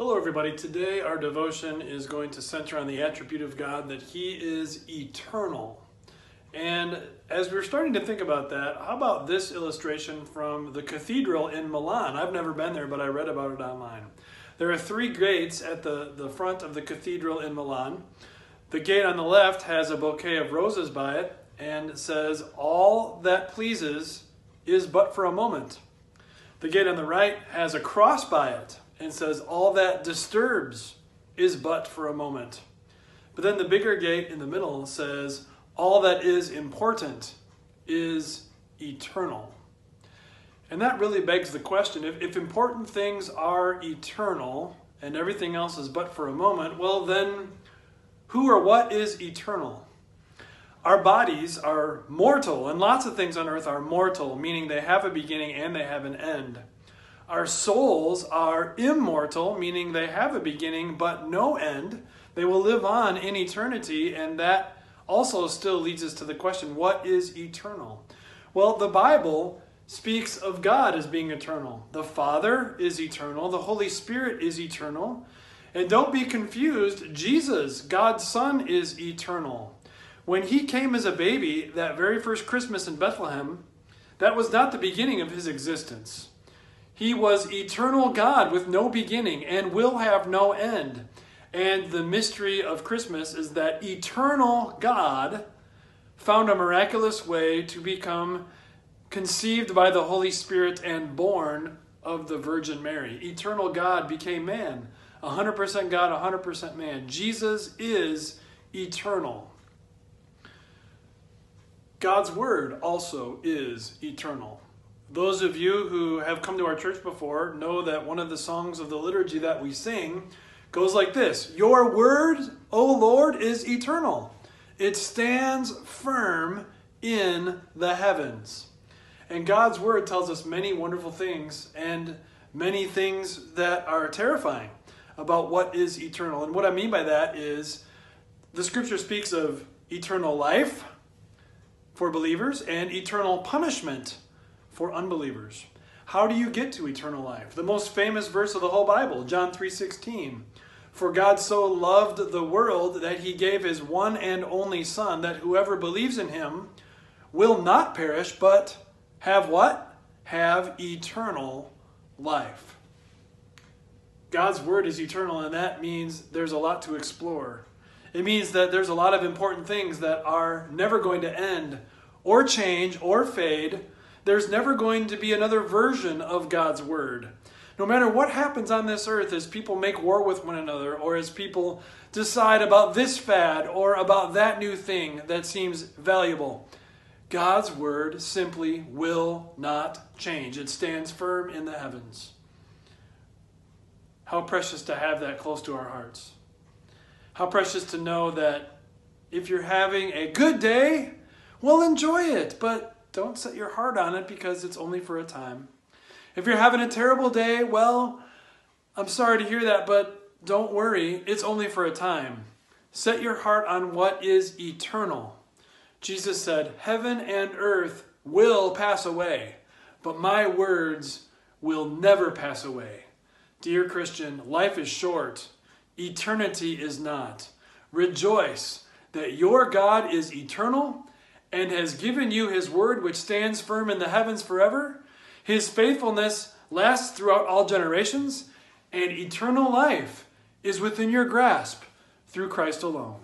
Hello, everybody. Today, our devotion is going to center on the attribute of God that He is eternal. And as we're starting to think about that, how about this illustration from the cathedral in Milan? I've never been there, but I read about it online. There are three gates at the, the front of the cathedral in Milan. The gate on the left has a bouquet of roses by it and says, All that pleases is but for a moment. The gate on the right has a cross by it and says, All that disturbs is but for a moment. But then the bigger gate in the middle says, All that is important is eternal. And that really begs the question if, if important things are eternal and everything else is but for a moment, well, then who or what is eternal? Our bodies are mortal, and lots of things on earth are mortal, meaning they have a beginning and they have an end. Our souls are immortal, meaning they have a beginning but no end. They will live on in eternity, and that also still leads us to the question what is eternal? Well, the Bible speaks of God as being eternal. The Father is eternal, the Holy Spirit is eternal. And don't be confused, Jesus, God's Son, is eternal. When he came as a baby, that very first Christmas in Bethlehem, that was not the beginning of his existence. He was eternal God with no beginning and will have no end. And the mystery of Christmas is that eternal God found a miraculous way to become conceived by the Holy Spirit and born of the Virgin Mary. Eternal God became man, 100% God, 100% man. Jesus is eternal. God's Word also is eternal. Those of you who have come to our church before know that one of the songs of the liturgy that we sing goes like this Your word, O Lord, is eternal. It stands firm in the heavens. And God's word tells us many wonderful things and many things that are terrifying about what is eternal. And what I mean by that is the scripture speaks of eternal life for believers and eternal punishment for unbelievers. How do you get to eternal life? The most famous verse of the whole Bible, John 3:16. For God so loved the world that he gave his one and only son that whoever believes in him will not perish but have what? Have eternal life. God's word is eternal and that means there's a lot to explore. It means that there's a lot of important things that are never going to end or change or fade there's never going to be another version of God's Word. No matter what happens on this earth as people make war with one another, or as people decide about this fad or about that new thing that seems valuable, God's Word simply will not change. It stands firm in the heavens. How precious to have that close to our hearts. How precious to know that if you're having a good day, well, enjoy it, but don't set your heart on it because it's only for a time. If you're having a terrible day, well, I'm sorry to hear that, but don't worry, it's only for a time. Set your heart on what is eternal. Jesus said, Heaven and earth will pass away, but my words will never pass away. Dear Christian, life is short, eternity is not. Rejoice that your God is eternal and has given you his word, which stands firm in the heavens forever. His faithfulness lasts throughout all generations, and eternal life is within your grasp through Christ alone.